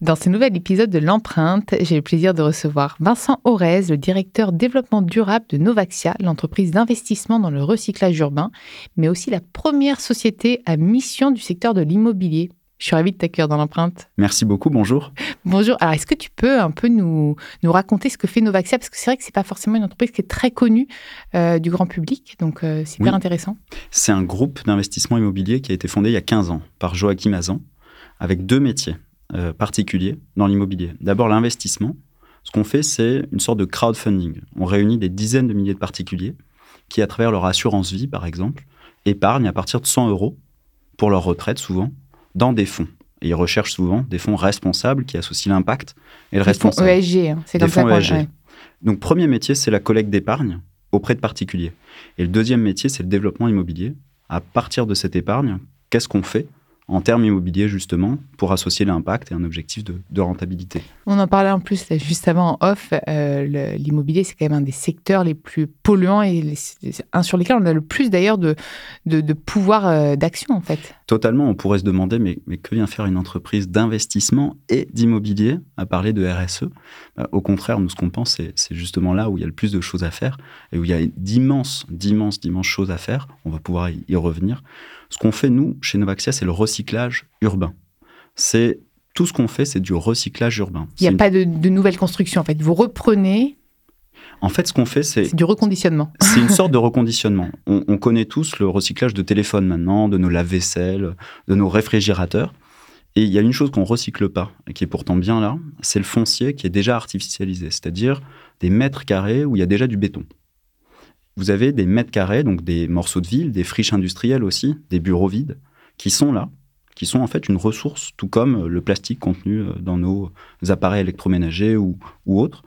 Dans ce nouvel épisode de l'empreinte, j'ai le plaisir de recevoir Vincent Aurez, le directeur développement durable de Novaxia, l'entreprise d'investissement dans le recyclage urbain, mais aussi la première société à mission du secteur de l'immobilier. Je suis ravie de t'accueillir dans l'empreinte. Merci beaucoup, bonjour. Bonjour. Alors, est-ce que tu peux un peu nous, nous raconter ce que fait Novaxia? Parce que c'est vrai que ce n'est pas forcément une entreprise qui est très connue euh, du grand public, donc euh, c'est hyper intéressant. C'est un groupe d'investissement immobilier qui a été fondé il y a 15 ans par Joachim Azan, avec deux métiers. Euh, particuliers dans l'immobilier. D'abord, l'investissement. Ce qu'on fait, c'est une sorte de crowdfunding. On réunit des dizaines de milliers de particuliers qui, à travers leur assurance vie, par exemple, épargnent à partir de 100 euros pour leur retraite, souvent, dans des fonds. Et ils recherchent souvent des fonds responsables qui associent l'impact et le responsable. Fonds ESG, hein. c'est comme fonds ESG. Donc, premier métier, c'est la collecte d'épargne auprès de particuliers. Et le deuxième métier, c'est le développement immobilier. À partir de cette épargne, qu'est-ce qu'on fait? En termes immobiliers, justement, pour associer l'impact et un objectif de, rentabilité. On en parlait en plus juste avant en off. Euh, l'immobilier, c'est quand même un des secteurs les plus polluants et un sur lesquels on a le plus d'ailleurs de, de, pouvoir euh, d'action, en fait. Totalement. On pourrait se demander, mais, mais que vient faire une entreprise d'investissement et d'immobilier à parler de RSE bah, Au contraire, nous, ce qu'on pense, c'est justement là où il y a le plus de choses à faire et où il y a d'immenses, d'immenses, d'immenses choses à faire. On va pouvoir y revenir ce qu'on fait, nous, chez Novaxia, c'est le recyclage urbain. C'est tout ce qu'on fait, c'est du recyclage urbain. Il n'y a pas de, nouvelle construction, en fait. Vous reprenez. En fait, ce qu'on fait, c'est. C'est du reconditionnement. C'est une sorte de reconditionnement. On, connaît tous le recyclage de téléphones maintenant, de nos lave-vaisselle, de nos réfrigérateurs. Et il y a une chose qu'on recycle pas, et qui est pourtant bien là, c'est le foncier qui est déjà artificialisé, c'est-à-dire des mètres carrés où il y a déjà du béton vous avez des mètres carrés, donc des morceaux de ville, des friches industrielles aussi, des bureaux vides, qui sont là, qui sont en fait une ressource, tout comme le plastique contenu euh, dans nos appareils électroménagers ou, autres.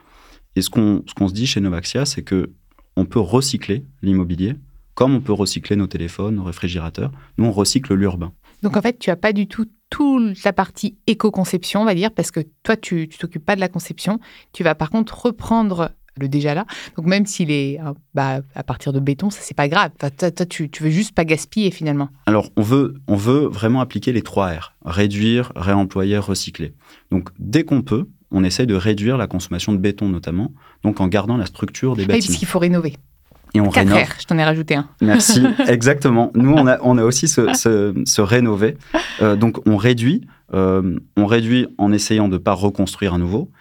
Et ce qu'on se dit chez Novaxia, c'est que on peut recycler l'immobilier, comme on peut recycler nos téléphones, nos réfrigérateurs. Nous, on recycle l'urbain. Donc en fait, tu n'as pas du tout toute la partie éco-conception, on va dire, parce que toi, tu ne t'occupes pas de la conception. Tu vas par contre reprendre le déjà là. Donc même s'il est euh, bah, à partir de béton, ça c'est pas grave. Toi, tu, tu veux juste pas gaspiller finalement. Alors on veut, on veut vraiment appliquer les trois R réduire, réemployer, recycler. Donc dès qu'on peut, on essaye de réduire la consommation de béton notamment, donc en gardant la structure des bâtiments. Oui, parce qu'il faut rénover. Et on rénove. R, je t'en ai rajouté un. Merci, exactement. Nous, on a, on a aussi ce, rénover. Euh, donc, on réduit, euh, on réduit en essayant de ne pas reconstruire à nouveau.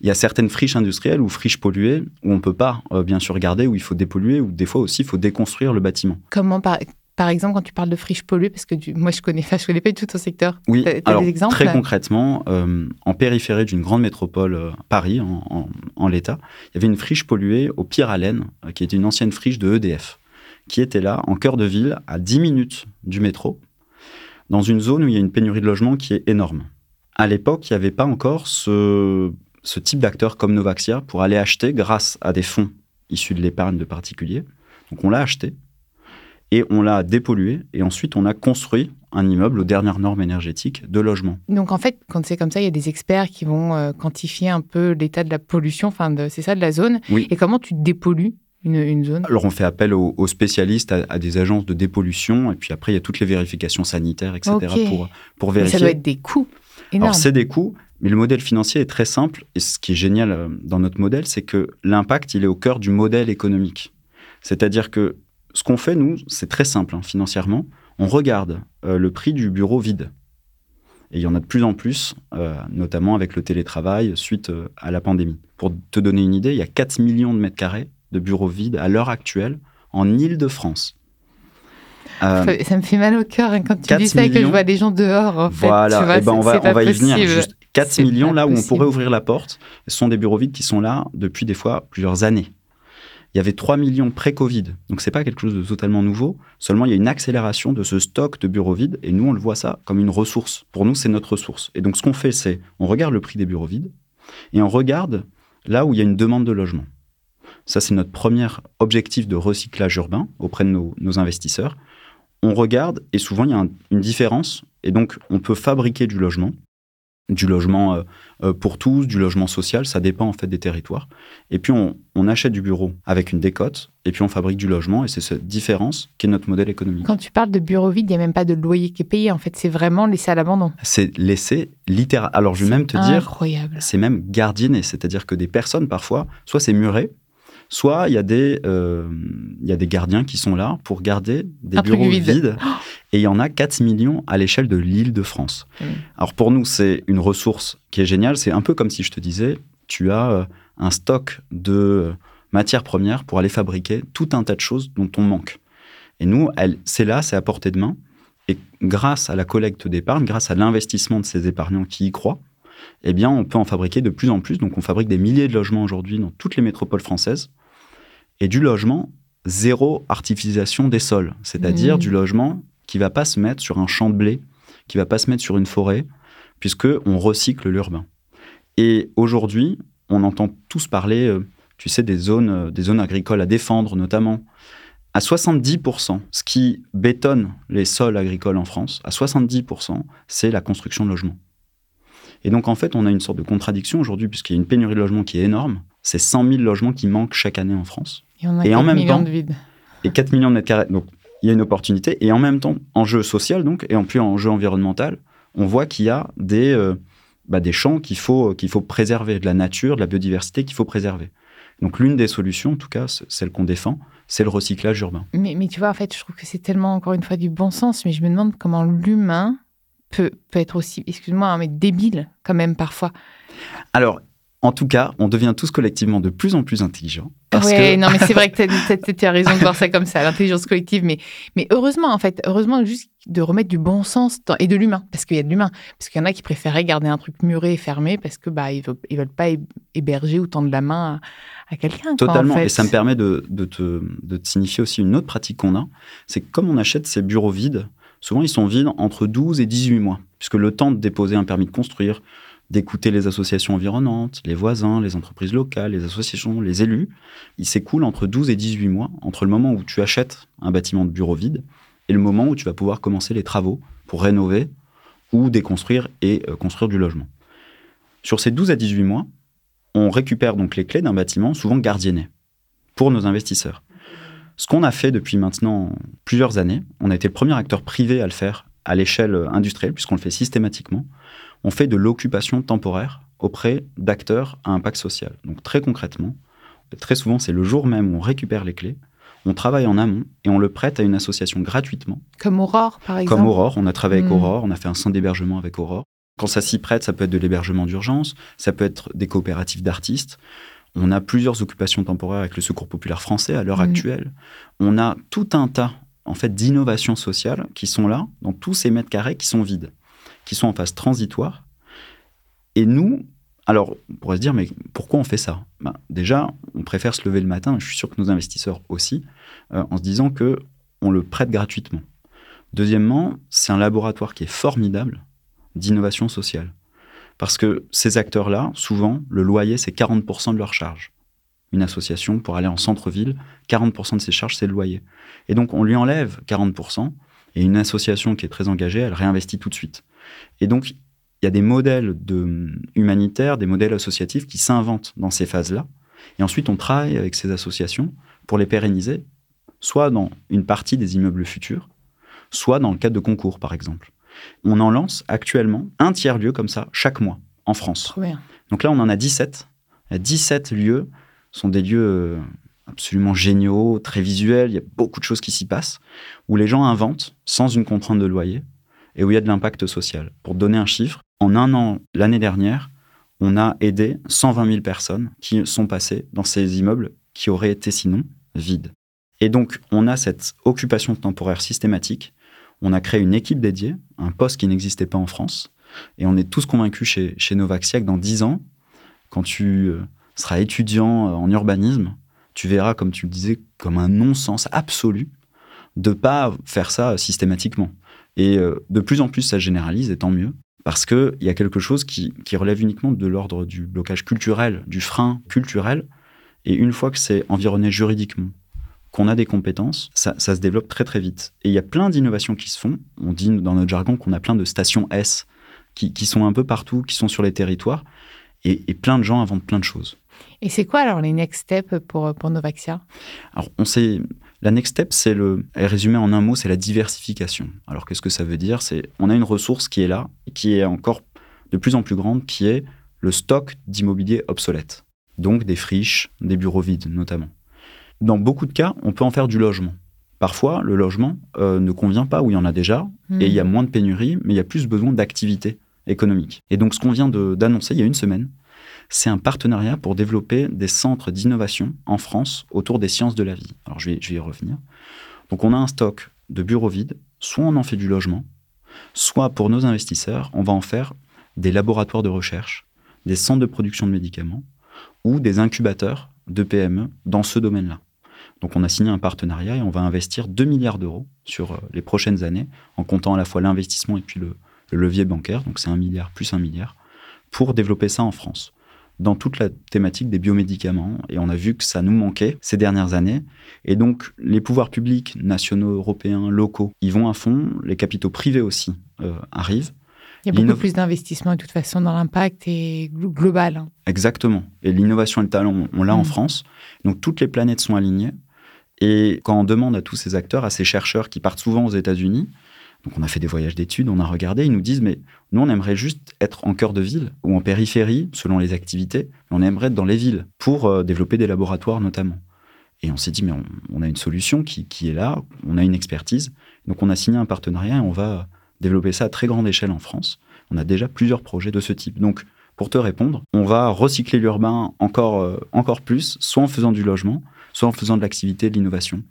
Il y a certaines friches industrielles ou friches polluées où on ne peut pas, euh, bien sûr, garder, où il faut dépolluer, ou des fois aussi, il faut déconstruire le bâtiment. Comment, par, par exemple, quand tu parles de friches polluées, parce que moi, je connais, je connais pas du tout ton secteur. Oui, alors, des exemples très concrètement, euh, en périphérie d'une grande métropole, euh, Paris, en, l'État, il y avait une friche polluée au Pire Allen, qui était une ancienne friche de EDF, qui était là, en cœur de ville, à 10 minutes du métro, dans une zone où il y a une pénurie de logements qui est énorme. À l'époque, il n'y avait pas encore ce ce type d'acteur comme Novaxia pour aller acheter grâce à des fonds issus de l'épargne de particuliers. Donc on l'a acheté et on l'a dépollué et ensuite on a construit un immeuble aux dernières normes énergétiques de logement. Donc en fait, quand c'est comme ça, il y a des experts qui vont euh, quantifier un peu l'état de la pollution, enfin c'est ça, de la zone. Oui. Et comment tu dépollues une, une zone? Alors on fait appel aux, aux spécialistes, à, à, des agences de dépollution, et puis après il y a toutes les vérifications sanitaires, etc. Pour, pour Mais vérifier. ça doit être des coûts Alors c'est des coûts, mais le modèle financier est très simple, et ce qui est génial euh, dans notre modèle, c'est que l'impact, il est au cœur du modèle économique. C'est-à-dire que ce qu'on fait, nous, c'est très simple hein, financièrement. On regarde euh, le prix du bureau vide. Et il y en a de plus en plus, euh, notamment avec le télétravail suite euh, à la pandémie. Pour te donner une idée, il y a 4 millions de mètres carrés de bureaux vides à l'heure actuelle en Île-de-France. Euh, Ça- me fait mal au cœur hein, quand tu 4 dis ça et que je millions. vois des gens dehors. En fait, voilà, tu vois, eh ben, on va, on va y venir. Juste 4 C'est millions là où on pourrait ouvrir la porte. Ce sont des bureaux vides qui sont là depuis des fois plusieurs années. Il y avait 3 millions pré-Covid, donc c'est pas quelque chose de totalement nouveau. Seulement, il y a une accélération de ce stock de bureaux vides et nous, on le voit ça comme une ressource. Pour nous, c'est notre ressource. Et donc, ce qu'on fait, c'est on regarde le prix des bureaux vides et on regarde là où il y a une demande de logement. Ça, c'est notre premier objectif de recyclage urbain auprès de nos, nos investisseurs. On regarde et souvent, il y a un- une différence et donc, on peut fabriquer du logement, du logement euh, euh, pour tous, du logement social, ça dépend en fait des territoires. Et puis, on, on achète du bureau avec une décote, et puis on fabrique du logement, et c'est cette différence qui est notre modèle économique. Quand tu parles de bureau vide, il n'y a même pas de loyer qui est payé. En fait, c'est vraiment laissé à l'abandon. C'est laissé littéral. Alors, je vais même te dire, Incroyable. c'est même gardienné, c'est-à-dire que des personnes, parfois, soit c'est muré, soit il y, a des, euh, y a des gardiens qui sont là pour garder des Un bureaux vide. vides. Et il y en a 4 millions à l'échelle de l'île de France. Alors pour nous, c'est une ressource qui est géniale. C'est un peu comme si je te disais, tu as euh, un stock de euh, matières premières pour aller fabriquer tout un tas de choses dont on manque. Et nous, c'est là, c'est à portée de main. Et grâce à la collecte d'épargne, grâce à l'investissement de ces épargnants qui y croient, eh bien, on peut en fabriquer de plus en plus. Donc, on fabrique des milliers de logements aujourd'hui dans toutes les métropoles françaises. Et du logement, zéro artificialisation des sols. C'est-à-dire Mmh. du logement qui va pas se mettre sur un champ de blé, qui va pas se mettre sur une forêt, puisque on recycle l'urbain. Et aujourd'hui, on entend tous parler, euh, tu sais, des zones, euh, des zones agricoles à défendre notamment. À 70%, ce qui bétonne les sols agricoles en France, à 70%, c'est la construction de logements. Et donc, en fait, on a une sorte de contradiction aujourd'hui, puisqu'il y a une pénurie de logements qui est énorme. C'est 100 000 logements qui manquent chaque année en France. Et on a Et en 4 même millions temps- de. Et 4 millions de mètres carrés. Donc, il y a une opportunité. Et en même temps, enjeu social, donc, et en plus enjeu environnemental, on voit qu'il y a des, euh, bah, des champs qu'il faut, qu'il faut préserver, de la nature, de la biodiversité qu'il faut préserver. Donc, l'une des solutions, en tout cas, celle qu'on défend, c'est le recyclage urbain. Mais, mais tu vois, en fait, je trouve que c'est tellement, encore une fois, du bon sens. Mais je me demande comment l'humain peut, peut être aussi, excuse-moi, hein, mais débile quand même parfois. Alors, en tout cas, on devient tous collectivement de plus en plus intelligents. Ouais, que non, mais c'est vrai que tu as raison de voir ça comme ça, l'intelligence collective. Mais, mais heureusement, en fait, heureusement juste de remettre du bon sens dans- et de l'humain, parce qu'il y a de l'humain. Parce qu'il y en a qui préféraient garder un truc muré et fermé parce que bah ils veulent, ils veulent pas hé- héberger ou tendre la main à, à quelqu'un. quoi, en Totalement. fait. Et ça me permet de, de te, de te signifier aussi une autre pratique qu'on a. C'est que comme on achète ces bureaux vides, souvent ils sont vides entre 12 et 18 mois, puisque le temps de déposer un permis de construire, d'écouter les associations environnantes, les voisins, les entreprises locales, les associations, les élus, il s'écoule entre 12 et 18 mois, entre le moment où tu achètes un bâtiment de bureau vide et le moment où tu vas pouvoir commencer les travaux pour rénover ou déconstruire et euh, construire du logement. Sur ces 12 à 18 mois, on récupère donc les clés d'un bâtiment, souvent gardienné, pour nos investisseurs. Ce qu'on a fait depuis maintenant plusieurs années, on a été le premier acteur privé à le faire à l'échelle industrielle, puisqu'on le fait systématiquement, on fait de l'occupation temporaire auprès d'acteurs à impact social. Donc très concrètement, très souvent c'est le jour même où on récupère les clés, on travaille en amont et on le prête à une association gratuitement Comme Aurore, par exemple. comme Aurore, on a travaillé avec Mm. Aurore, on a fait un centre d'hébergement avec Aurore. Quand ça s'y prête, ça peut être de l'hébergement d'urgence, ça peut être des coopératives d'artistes. On a plusieurs occupations temporaires avec le Secours populaire français à l'heure Mm. actuelle. On a tout un tas en fait d'innovations sociales qui sont là dans tous ces mètres carrés qui sont vides, qui sont en phase transitoire. Et nous, alors on pourrait se dire mais pourquoi on fait ça? Ben, Déjà, on préfère se lever le matin, je suis sûr que nos investisseurs aussi, euh, en se disant que on le prête gratuitement. Deuxièmement, c'est un laboratoire qui est formidable d'innovation sociale. Parce que ces acteurs-là, souvent, le loyer, c'est 40% de leur charge. une association pour aller en centre-ville, 40% de ses charges, c'est le loyer. Et donc, on lui enlève 40%, et une association qui est très engagée, elle réinvestit tout de suite. Et donc, il y a des modèles de, humanitaires, des modèles associatifs qui s'inventent dans ces phases-là. Et ensuite, on travaille avec ces associations pour les pérenniser, soit dans une partie des immeubles futurs, soit dans le cadre de concours, par exemple. On en lance actuellement un tiers-lieu comme ça chaque mois en France. Donc là, on en a 17. Il y a 17 lieux. Sont des lieux euh, absolument géniaux, très visuels. Il y a beaucoup de choses qui s'y passent, où les gens inventent sans une contrainte de loyer et où il y a de l'impact social. Pour donner un chiffre, en un an, l'année dernière, on a aidé 120 000 personnes qui sont passées dans ces immeubles qui auraient été sinon vides. Et donc, on a cette occupation temporaire systématique. On a créé une équipe dédiée, un poste qui n'existait pas en France. Et on est tous convaincus chez, chez Novaxia que dans 10 ans, quand tu euh, seras étudiant euh, en urbanisme, tu verras, comme tu le disais, comme un non-sens absolu de pas faire ça systématiquement. Et euh, de plus en plus, ça généralise, et tant mieux, parce qu'il y a quelque chose qui, relève uniquement de l'ordre du blocage culturel, du frein culturel. Et une fois que c'est environné juridiquement, qu'on a des compétences, ça, se développe très très vite. Et il y a plein d'innovations qui se font. On dit dans notre jargon qu'on a plein de stations S qui, sont un peu partout, qui sont sur les territoires. Et, et plein de gens inventent plein de choses. Et c'est quoi alors les next steps pour, pour Novaxia? Alors on sait la next step, c'est le, résumé en un mot, c'est la diversification. Alors qu'est-ce que ça veut dire? C'est on a une ressource qui est là, qui est encore de plus en plus grande, qui est le stock d'immobilier obsolète. Donc des friches, des bureaux vides notamment. Dans beaucoup de cas, on peut en faire du logement. Parfois, le logement euh, ne convient pas où il y en a déjà, et il y a hmm. moins de pénurie, mais il y a plus besoin d'activité économique. Et donc ce qu'on vient d'annoncer il y a une semaine, c'est un partenariat pour développer des centres d'innovation en France autour des sciences de la vie. Alors je vais, je vais y revenir. Donc on a un stock de bureaux vides, soit on en fait du logement, soit pour nos investisseurs, on va en faire des laboratoires de recherche, des centres de production de médicaments ou des incubateurs de PME dans ce domaine-là. Donc on a signé un partenariat et on va investir 2 milliards d'euros sur euh, les prochaines années, en comptant à la fois l'investissement et puis le, le levier bancaire, donc c'est un milliard plus un milliard, pour développer ça en France dans toute la thématique des biomédicaments. Et on a vu que ça nous manquait ces dernières années. Et donc, les pouvoirs publics, nationaux, européens, locaux, ils vont à fond. Les capitaux privés aussi euh, arrivent. Il y a beaucoup plus d'investissement de toute façon dans l'impact et global. Hein. Exactement. Et l'innovation et le talent, on l'a en mm. France. Donc, toutes les planètes sont alignées. Et quand on demande à tous ces acteurs, à ces chercheurs qui partent souvent aux États-Unis, donc on a fait des voyages d'études, on a regardé, ils nous disent, mais nous on aimerait juste être en cœur de ville ou en périphérie, selon les activités, on aimerait être dans les villes pour euh, développer des laboratoires notamment. Et on s'est dit, mais on, a une solution qui, est là, on a une expertise. Donc on a signé un partenariat et on va développer ça à très grande échelle en France. On a déjà plusieurs projets de ce type. Donc pour te répondre, on va recycler l'urbain encore, euh, encore plus, soit en faisant du logement, soit en faisant de l'activité, de l'innovation,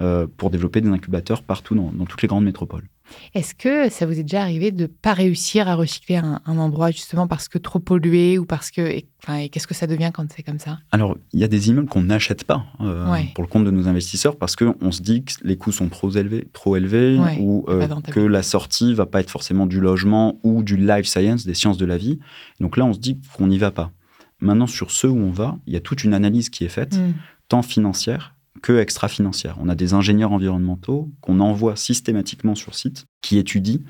euh, pour développer des incubateurs partout dans toutes les grandes métropoles. Est-ce que ça vous est déjà arrivé de ne pas réussir à recycler un, endroit justement parce que trop pollué ou parce que. Et, qu'est-ce que ça devient quand c'est comme ça? Alors, il y a des immeubles qu'on n'achète pas euh, pour le compte de nos investisseurs parce qu'on se dit que les coûts sont trop élevés, trop élevés ou euh, que la sortie va pas être forcément du logement ou du life science, des sciences de la vie. Donc là, on se dit qu'on n'y va pas. Maintenant, sur ceux où on va, il y a toute une analyse qui est faite, hmm. tant financière que extra-financière. On a des ingénieurs environnementaux qu'on envoie systématiquement sur site, qui étudient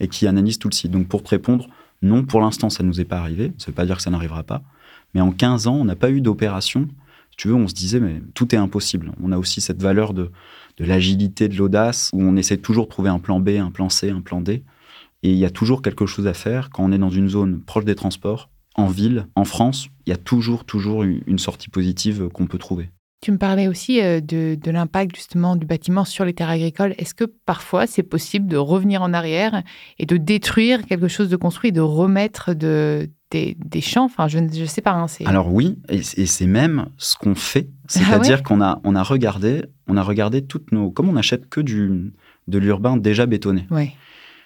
et qui analysent tout le site. Donc pour te répondre, non, pour l'instant, ça ne nous est pas arrivé. Ça ne veut pas dire que ça n'arrivera pas. Mais en 15 ans, on n'a pas eu d'opération. Tu veux, on se disait, mais tout est impossible. On a aussi cette valeur de, de l'agilité, de l'audace, où on essaie toujours de trouver un plan B, un plan C, un plan D. Et il y a toujours quelque chose à faire quand on est dans une zone proche des transports, en ville, en France, il y a toujours, toujours une sortie positive qu'on peut trouver. Tu me parlais aussi euh, de, l'impact justement du bâtiment sur les terres agricoles. Est-ce que parfois c'est possible de revenir en arrière et de détruire quelque chose de construit, de remettre de, des, champs? Enfin, je ne sais pas. Hein, Alors oui, et, c'est même ce qu'on fait. Ah C'est-à-dire qu'on a, on a regardé, on a regardé toutes nos, comme on n'achète que du, de l'urbain déjà bétonné.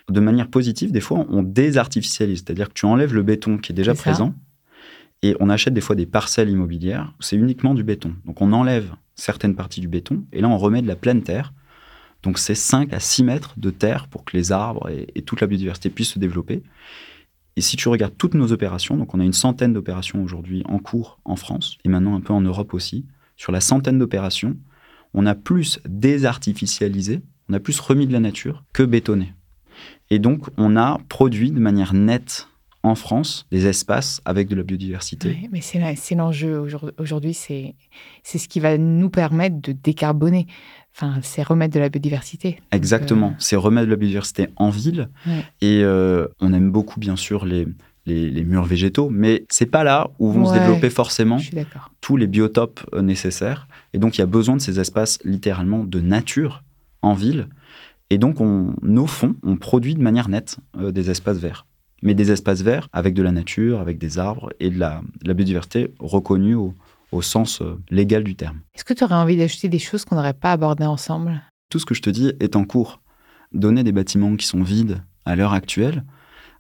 De manière positive, des fois, on désartificialise. C'est-à-dire que tu enlèves le béton qui est déjà présent. Et on achète des fois des parcelles immobilières où c'est uniquement du béton. Donc on enlève certaines parties du béton et là on remet de la pleine terre. Donc c'est 5 à 6 mètres de terre pour que les arbres et, toute la biodiversité puissent se développer. Et si tu regardes toutes nos opérations, donc on a une centaine d'opérations aujourd'hui en cours en France, et maintenant un peu en Europe aussi, sur la centaine d'opérations, on a plus désartificialisé, on a plus remis de la nature que bétonné. Et donc, on a produit de manière nette en France des espaces avec de la biodiversité. Oui, mais c'est l'enjeu aujourd'hui, c'est ce qui va nous permettre de décarboner. Enfin, c'est remettre de la biodiversité. Exactement, euh, c'est remettre de la biodiversité en ville. Et euh, on aime beaucoup, bien sûr, les, les, murs végétaux, mais c'est pas là où vont se développer forcément tous les biotopes euh, nécessaires. Et donc, il y a besoin de ces espaces littéralement de nature en ville. Et donc, on, nos fonds, on produit de manière nette des espaces verts mais des espaces verts avec de la nature, avec des arbres et de la, biodiversité reconnue au, sens euh, légal du terme. Est-ce que tu aurais envie d'ajouter des choses qu'on n'aurait pas abordées ensemble? Tout ce que je te dis est en cours. Donner des bâtiments qui sont vides à l'heure actuelle,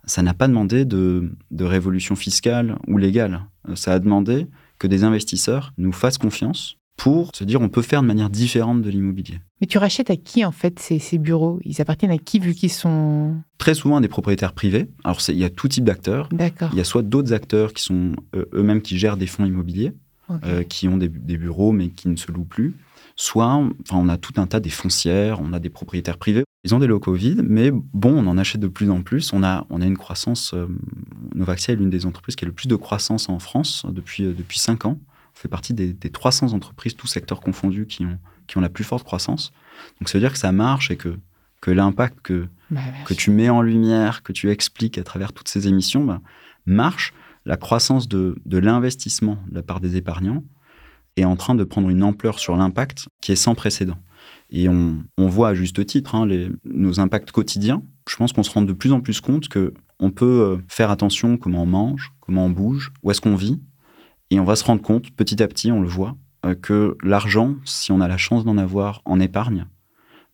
ça n'a pas demandé de, de révolution fiscale ou légale. Ça a demandé que des investisseurs nous fassent confiance pour se dire on peut faire de manière différente de l'immobilier. Mais tu rachètes à qui en fait ces, bureaux? Ils appartiennent à qui vu qu'ils sont... Très souvent à des propriétaires privés. Alors il y a tout type d'acteurs. D'accord. Il y a soit d'autres acteurs qui sont euh, eux-mêmes qui gèrent des fonds immobiliers, euh, qui ont des, bureaux mais qui ne se louent plus. Soit enfin, on a tout un tas des foncières, on a des propriétaires privés. Ils ont des locaux vides, mais bon, on en achète de plus en plus. On a, on a une croissance. Euh, Novaxia est l'une des entreprises qui a le plus de croissance en France depuis, depuis 5 ans fait partie des, 300 entreprises, tous secteurs confondus, qui ont, qui ont la plus forte croissance. Donc ça veut dire que ça marche et que, que l'impact que, bah, que tu mets en lumière, que tu expliques à travers toutes ces émissions, bah, marche. La croissance de, de l'investissement de la part des épargnants est en train de prendre une ampleur sur l'impact qui est sans précédent. Et on, on voit à juste titre hein, les, nos impacts quotidiens. Je pense qu'on se rend de plus en plus compte que on peut euh, faire attention comment on mange, comment on bouge, où est-ce qu'on vit, et on va se rendre compte, petit à petit, on le voit, euh, que l'argent, si on a la chance d'en avoir en épargne,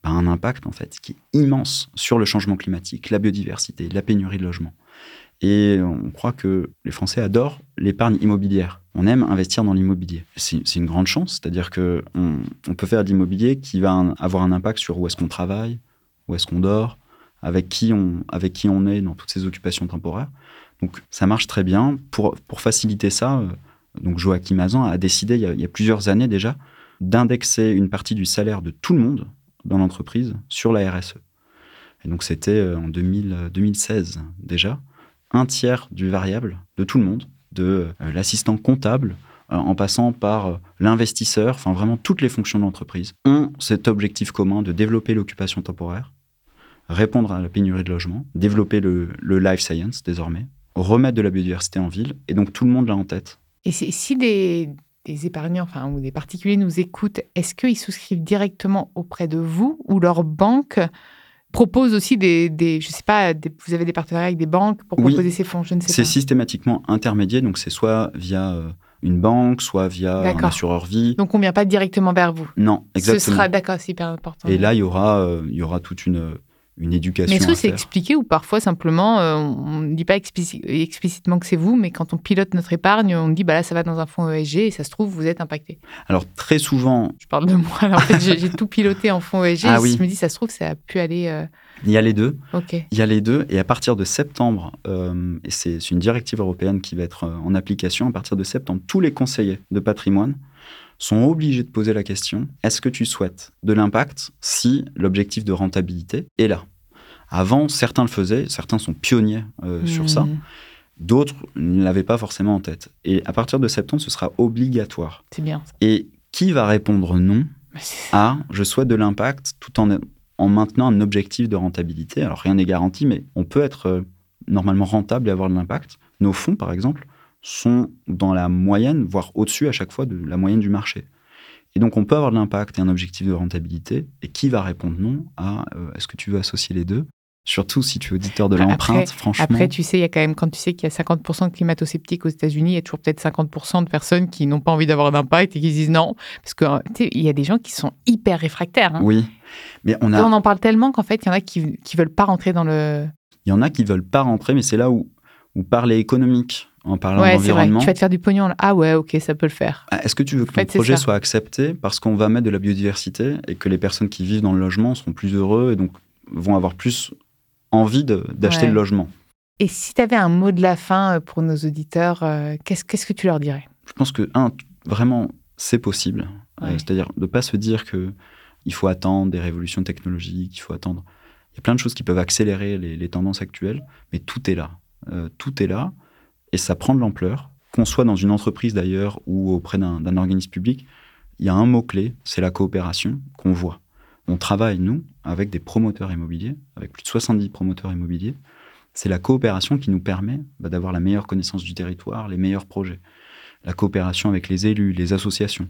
a un impact en fait qui est immense sur le changement climatique, la biodiversité, la pénurie de logement. Et on croit que les Français adorent l'épargne immobilière. On aime investir dans l'immobilier. C'est une grande chance, c'est-à-dire qu'on on peut faire de l'immobilier qui va avoir un impact sur où est-ce qu'on travaille, où est-ce qu'on dort, avec qui, on, est dans toutes ces occupations temporaires. Donc ça marche très bien. Pour, pour faciliter ça, euh, donc Joachim Azan a décidé il y a, plusieurs années déjà d'indexer une partie du salaire de tout le monde dans l'entreprise sur la RSE. Et donc c'était euh, en 2016 déjà, un tiers du variable de tout le monde, de euh, l'assistant comptable euh, en passant par l'investisseur, enfin vraiment toutes les fonctions de l'entreprise, ont cet objectif commun de développer l'occupation temporaire, répondre à la pénurie de logement, développer le life science désormais, remettre de la biodiversité en ville, et donc tout le monde l'a en tête. Et si des, épargnants enfin, ou des particuliers nous écoutent, est-ce qu'ils souscrivent directement auprès de vous ou leur banque propose aussi des, des je sais pas, vous avez des partenariats avec des banques pour proposer ces fonds, je ne sais pas. C'est systématiquement intermédié, donc c'est soit via euh, une banque, soit via un assureur vie. Donc on ne vient pas directement vers vous. Non, exactement. Ce sera d'accord, c'est hyper important. Et là, il y aura, euh, il y aura toute une une éducation. Mais est-ce que c'est expliqué ou parfois simplement euh, on ne dit pas explicitement que c'est vous, mais quand on pilote notre épargne, on dit bah là ça va dans un fonds ESG et ça se trouve vous êtes impacté. Alors très souvent. Je parle de moi. Alors, en fait j'ai tout piloté en fonds ESG. Ah, Je me dis ça se trouve ça a pu aller. Euh, Il y a les deux. Il y a les deux et à partir de septembre, euh, et c'est une directive européenne qui va être en application à partir de septembre, tous les conseillers de patrimoine sont obligés de poser la question est-ce que tu souhaites de l'impact si l'objectif de rentabilité est là? Avant, certains le faisaient, certains sont pionniers euh, sur ça. Mmh. D'autres ne l'avaient pas forcément en tête. Et à partir de septembre, ce sera obligatoire. C'est bien. Et qui va répondre non à je souhaite de l'impact tout en, en maintenant un objectif de rentabilité Alors rien n'est garanti, mais on peut être euh, normalement rentable et avoir de l'impact. Nos fonds, par exemple, sont dans la moyenne, voire au-dessus à chaque fois de la moyenne du marché. Et donc, on peut avoir de l'impact et un objectif de rentabilité. Et qui va répondre non à euh, est-ce que tu veux associer les deux? Surtout si tu es auditeur de l'empreinte, franchement. Après, tu sais, il y a quand même, quand tu sais qu'il y a 50% de climato-sceptiques aux États-Unis, il y a toujours peut-être 50% de personnes qui n'ont pas envie d'avoir d'impact et qui disent non. Parce qu'il y a des gens qui sont hyper réfractaires. Hein. Oui. Mais on, a... on en parle tellement qu'en fait, il y en a qui ne veulent pas rentrer dans le. Il y en a qui ne veulent pas rentrer, mais c'est là où, où parler économique, en parlant ouais, d'environnement. Tu vas te faire du pognon. Ah ouais, ok, ça peut le faire. Ah, est-ce que tu veux que ton projet soit accepté parce qu'on va mettre de la biodiversité et que les personnes qui vivent dans le logement seront plus heureux et donc vont avoir plus envie d'acheter le logement? Et si tu avais un mot de la fin pour nos auditeurs, qu'est-ce qu'est-ce que tu leur dirais? Je pense que, un, vraiment, c'est possible. C'est-à-dire de ne pas se dire que il faut attendre des révolutions technologiques, il faut attendre. Il y a plein de choses qui peuvent accélérer les, tendances actuelles, mais tout est là. tout est là et ça prend de l'ampleur. Qu'on soit dans une entreprise d'ailleurs ou auprès d'un organisme public, il y a un mot-clé, c'est la coopération qu'on voit. On travaille, nous, avec des promoteurs immobiliers, avec plus de 70 promoteurs immobiliers. C'est la coopération qui nous permet bah, d'avoir la meilleure connaissance du territoire, les meilleurs projets. La coopération avec les élus, les associations.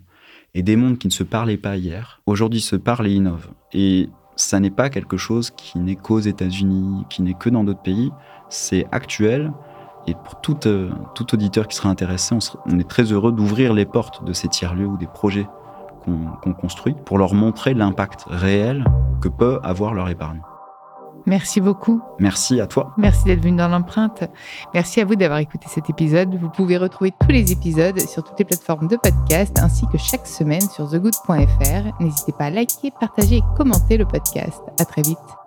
Et des mondes qui ne se parlaient pas hier, aujourd'hui se parlent et innovent. Et ça n'est pas quelque chose qui n'est qu'aux États-Unis, qui n'est que dans d'autres pays. C'est actuel, et pour tout, euh, auditeur qui sera intéressé, on, est très heureux d'ouvrir les portes de ces tiers-lieux ou des projets qu'on construit pour leur montrer l'impact réel que peut avoir leur épargne. Merci beaucoup. Merci à toi. Merci d'être venu dans l'empreinte. Merci à vous d'avoir écouté cet épisode. Vous pouvez retrouver tous les épisodes sur toutes les plateformes de podcast ainsi que chaque semaine sur thegood.fr. N'hésitez pas à liker, partager et commenter le podcast. À très vite.